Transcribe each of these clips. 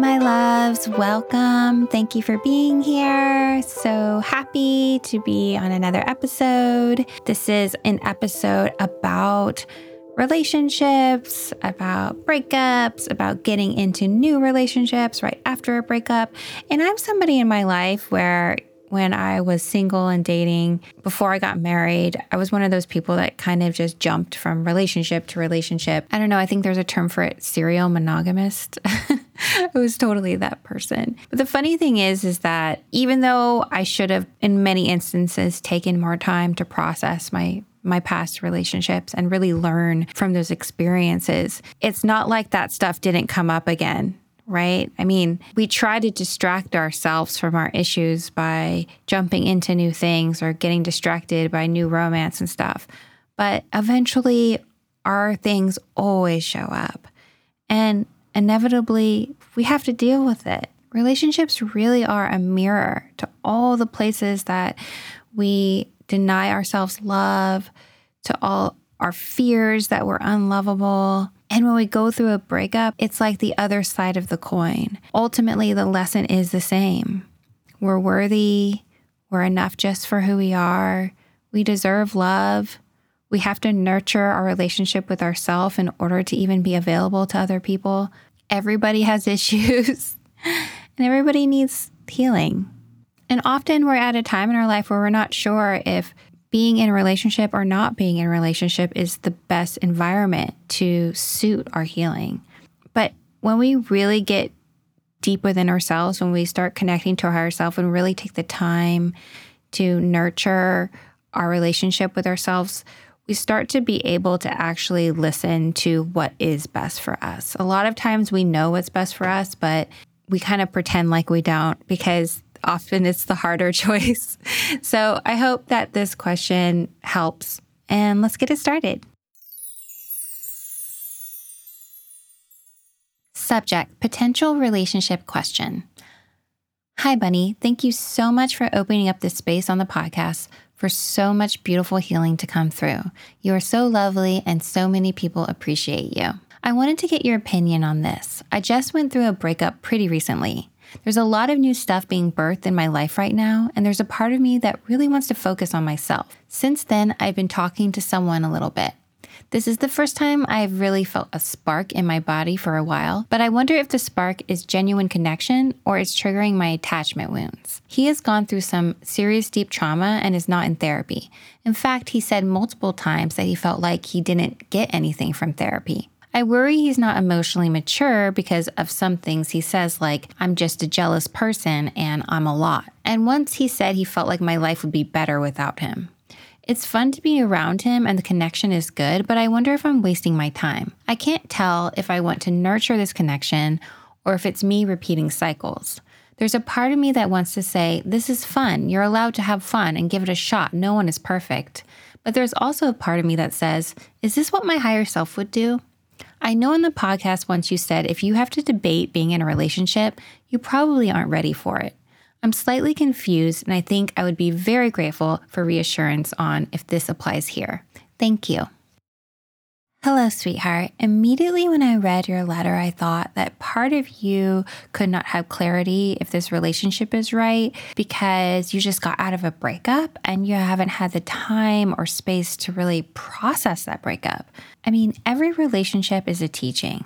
My loves. Welcome. Thank you for being here. So happy to be on another episode. This is an episode about relationships, about breakups, about getting into new relationships right after a breakup. And I'm somebody in my life where when I was single and dating before I got married, I was one of those people that kind of just jumped from relationship to relationship. I don't know, I think there's a term for it, serial monogamist. I was totally that person. But the funny thing is is that even though I should have in many instances taken more time to process my my past relationships and really learn from those experiences, it's not like that stuff didn't come up again right? I mean, we try to distract ourselves from our issues by jumping into new things or getting distracted by new romance and stuff. But eventually, our things always show up. And inevitably, we have to deal with it. Relationships really are a mirror to all the places that we deny ourselves love, to all our fears that we're unlovable, and when we go through a breakup, it's like the other side of the coin. Ultimately, the lesson is the same. We're worthy, we're enough just for who we are, we deserve love. We have to nurture our relationship with ourselves in order to even be available to other people. Everybody has issues and everybody needs healing. And often we're at a time in our life where we're not sure if being in a relationship or not being in a relationship is the best environment to suit our healing. But when we really get deep within ourselves, when we start connecting to our higher self and really take the time to nurture our relationship with ourselves, we start to be able to actually listen to what is best for us. A lot of times we know what's best for us, but we kind of pretend like we don't because often it's the harder choice. So I hope that this question helps. And let's get it started. Subject Potential Relationship Question. Hi, Bunny. Thank you so much for opening up this space on the podcast for so much beautiful healing to come through. You are so lovely, and so many people appreciate you. I wanted to get your opinion on this. I just went through a breakup pretty recently. There's a lot of new stuff being birthed in my life right now, and there's a part of me that really wants to focus on myself. Since then, I've been talking to someone a little bit. This is the first time I've really felt a spark in my body for a while, but I wonder if the spark is genuine connection or it's triggering my attachment wounds. He has gone through some serious deep trauma and is not in therapy. In fact, he said multiple times that he felt like he didn't get anything from therapy. I worry he's not emotionally mature because of some things he says, like, I'm just a jealous person and I'm a lot. And once he said he felt like my life would be better without him. It's fun to be around him and the connection is good, but I wonder if I'm wasting my time. I can't tell if I want to nurture this connection or if it's me repeating cycles. There's a part of me that wants to say, This is fun. You're allowed to have fun and give it a shot. No one is perfect. But there's also a part of me that says, Is this what my higher self would do? I know in the podcast once you said if you have to debate being in a relationship, you probably aren't ready for it. I'm slightly confused, and I think I would be very grateful for reassurance on if this applies here. Thank you. Hello, sweetheart. Immediately when I read your letter, I thought that part of you could not have clarity if this relationship is right because you just got out of a breakup and you haven't had the time or space to really process that breakup. I mean, every relationship is a teaching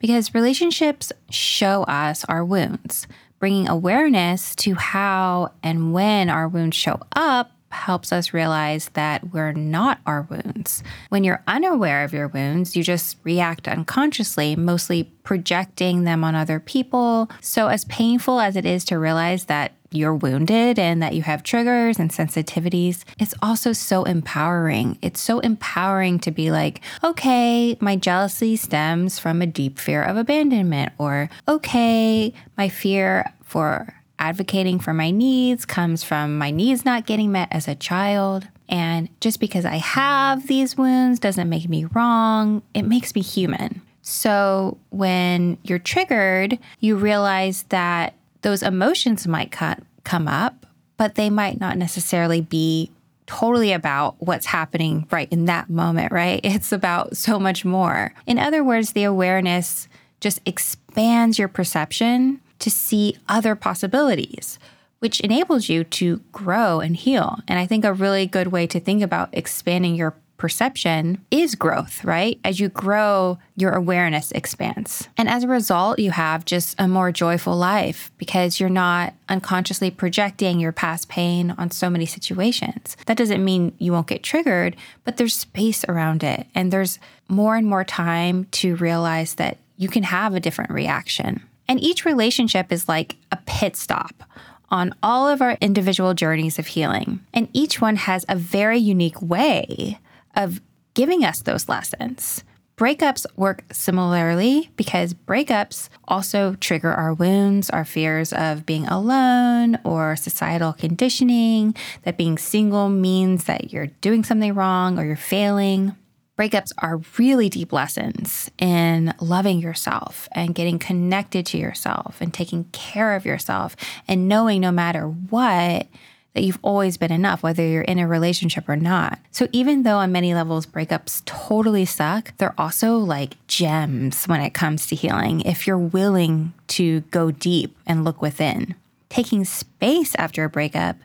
because relationships show us our wounds. Bringing awareness to how and when our wounds show up helps us realize that we're not our wounds. When you're unaware of your wounds, you just react unconsciously, mostly projecting them on other people. So, as painful as it is to realize that you're wounded and that you have triggers and sensitivities, it's also so empowering. It's so empowering to be like, okay, my jealousy stems from a deep fear of abandonment, or okay, my fear for advocating for my needs comes from my needs not getting met as a child. And just because I have these wounds doesn't make me wrong, it makes me human. So when you're triggered, you realize that those emotions might come up, but they might not necessarily be totally about what's happening right in that moment, right? It's about so much more. In other words, the awareness just expands your perception to see other possibilities, which enables you to grow and heal. And I think a really good way to think about expanding your perception is growth, right? As you grow, your awareness expands. And as a result, you have just a more joyful life because you're not unconsciously projecting your past pain on so many situations. That doesn't mean you won't get triggered, but there's space around it. And there's more and more time to realize that you can have a different reaction. And each relationship is like a pit stop on all of our individual journeys of healing. And each one has a very unique way of giving us those lessons. Breakups work similarly because breakups also trigger our wounds, our fears of being alone or societal conditioning, that being single means that you're doing something wrong or you're failing. Breakups are really deep lessons in loving yourself and getting connected to yourself and taking care of yourself and knowing no matter what that you've always been enough, whether you're in a relationship or not. So even though on many levels breakups totally suck, they're also like gems when it comes to healing if you're willing to go deep and look within. Taking space after a breakup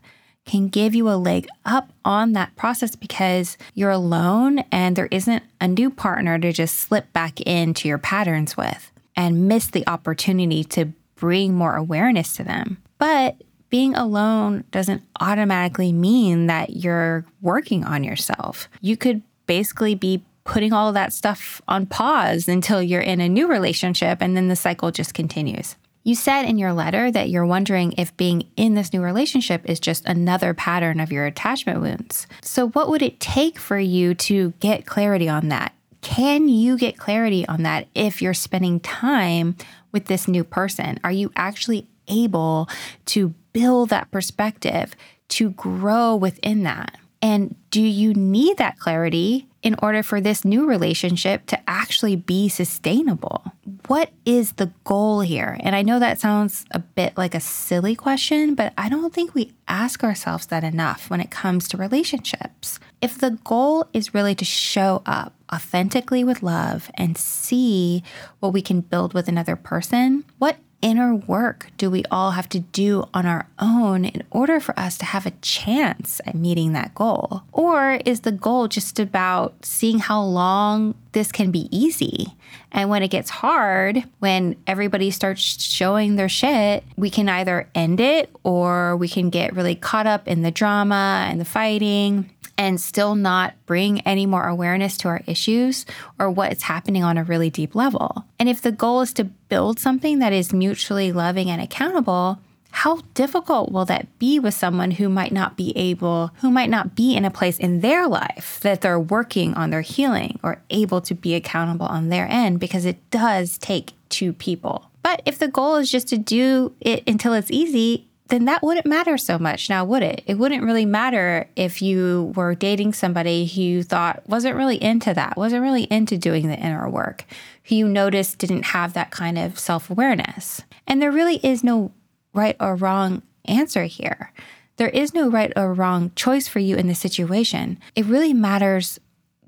can give you a leg up on that process because you're alone and there isn't a new partner to just slip back into your patterns with and miss the opportunity to bring more awareness to them. But being alone doesn't automatically mean that you're working on yourself. You could basically be putting all that stuff on pause until you're in a new relationship and then the cycle just continues. You said in your letter that you're wondering if being in this new relationship is just another pattern of your attachment wounds. So, what would it take for you to get clarity on that? Can you get clarity on that if you're spending time with this new person? Are you actually able to build that perspective, to grow within that? And do you need that clarity in order for this new relationship to actually be sustainable? What is the goal here? And I know that sounds a bit like a silly question, but I don't think we ask ourselves that enough when it comes to relationships. If the goal is really to show up authentically with love and see what we can build with another person, what inner work do we all have to do on our own in order for us to have a chance at meeting that goal? Or is the goal just about seeing how long this can be easy? And when it gets hard, when everybody starts showing their shit, we can either end it or we can get really caught up in the drama and the fighting and still not bring any more awareness to our issues or what's happening on a really deep level. And if the goal is to build something that is mutually loving and accountable, how difficult will that be with someone who might not be able, who might not be in a place in their life that they're working on their healing or able to be accountable on their end? Because it does take two people. But if the goal is just to do it until it's easy, then that wouldn't matter so much now, would it? It wouldn't really matter if you were dating somebody who you thought wasn't really into that, wasn't really into doing the inner work, who you noticed didn't have that kind of self awareness. And there really is no right or wrong answer here. There is no right or wrong choice for you in the situation. It really matters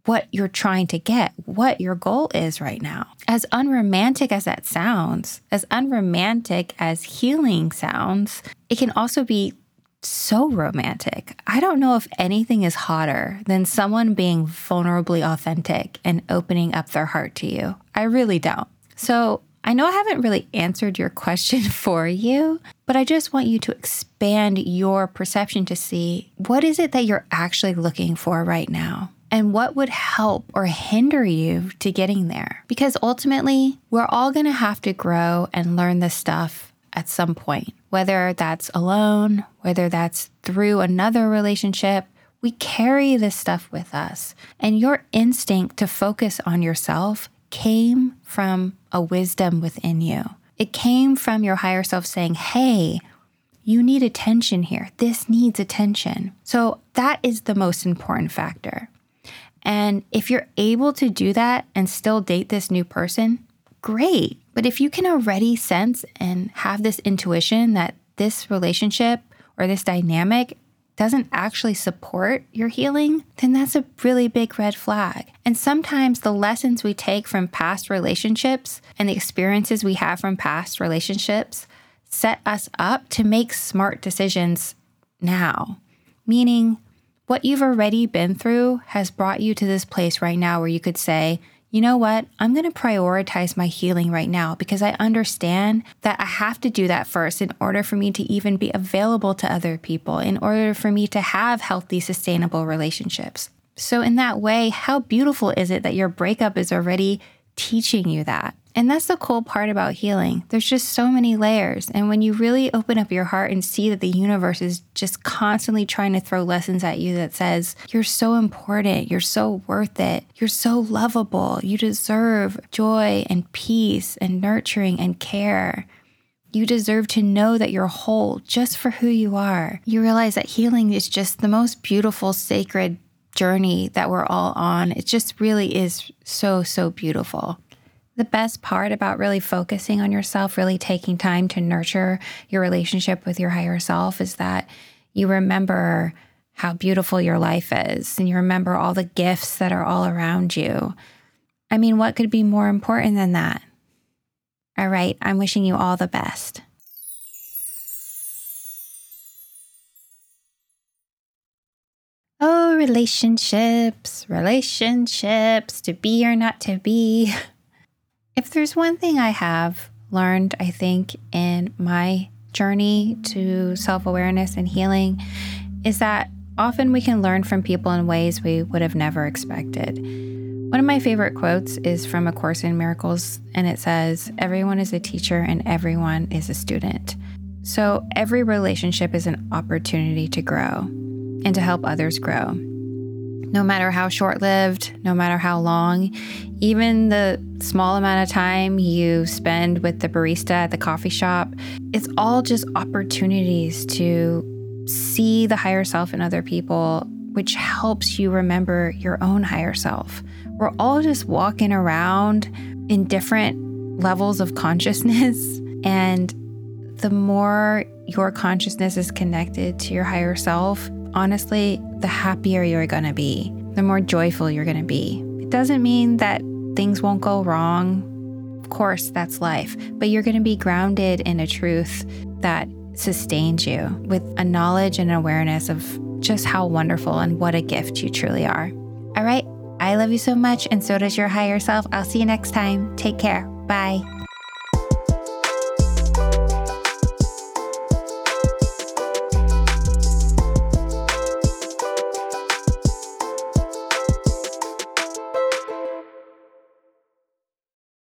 what you're trying to get, what your goal is right now. As unromantic as that sounds, as unromantic as healing sounds, it can also be so romantic. I don't know if anything is hotter than someone being vulnerably authentic and opening up their heart to you. I really don't. So, I know I haven't really answered your question for you, but I just want you to expand your perception to see what is it that you're actually looking for right now? And what would help or hinder you to getting there. Because ultimately, we're all going to have to grow and learn this stuff at some point, whether that's alone, whether that's through another relationship. We carry this stuff with us. And your instinct to focus on yourself came from a wisdom within you. It came from your higher self saying, Hey, you need attention here. This needs attention. So that is the most important factor. And if you're able to do that and still date this new person, great. But if you can already sense and have this intuition that this relationship or this dynamic doesn't actually support your healing, then that's a really big red flag. And sometimes the lessons we take from past relationships and the experiences we have from past relationships set us up to make smart decisions now. Meaning, what you've already been through has brought you to this place right now where you could say, you know what? I'm going to prioritize my healing right now because I understand that I have to do that first in order for me to even be available to other people, in order for me to have healthy, sustainable relationships. So, in that way, how beautiful is it that your breakup is already teaching you that? And that's the cool part about healing. There's just so many layers. And when you really open up your heart and see that the universe is just constantly trying to throw lessons at you that says, you're so important, you're so worth it, you're so lovable, you deserve joy and peace and nurturing and care. You deserve to know that you're whole just for who you are. You realize that healing is just the most beautiful, sacred journey that we're all on. It just really is so, so beautiful. The best part about really focusing on yourself, really taking time to nurture your relationship with your higher self is that you remember how beautiful your life is and you remember all the gifts that are all around you. I mean, what could be more important than that? All right, I'm wishing you all the best. Oh, relationships, relationships, to be or not to be. If there's one thing I have learned, I think, in my journey to self awareness and healing, is that often we can learn from people in ways we would have never expected. One of my favorite quotes is from A Course in Miracles, and it says, Everyone is a teacher and everyone is a student. So every relationship is an opportunity to grow and to help others grow no matter how short lived, no matter how long, even the small amount of time you spend with the barista at the coffee shop, it's all just opportunities to see the higher self in other people, which helps you remember your own higher self. We're all just walking around in different levels of consciousness. And the more your consciousness is connected to your higher self, honestly, the happier you're going to be, the more joyful you're going to be. It doesn't mean that things won't go wrong. Of course, that's life, but you're going to be grounded in a truth that sustains you with a knowledge and awareness of just how wonderful and what a gift you truly are. All right, I love you so much, and so does your higher self. I'll see you next time. Take care. Bye.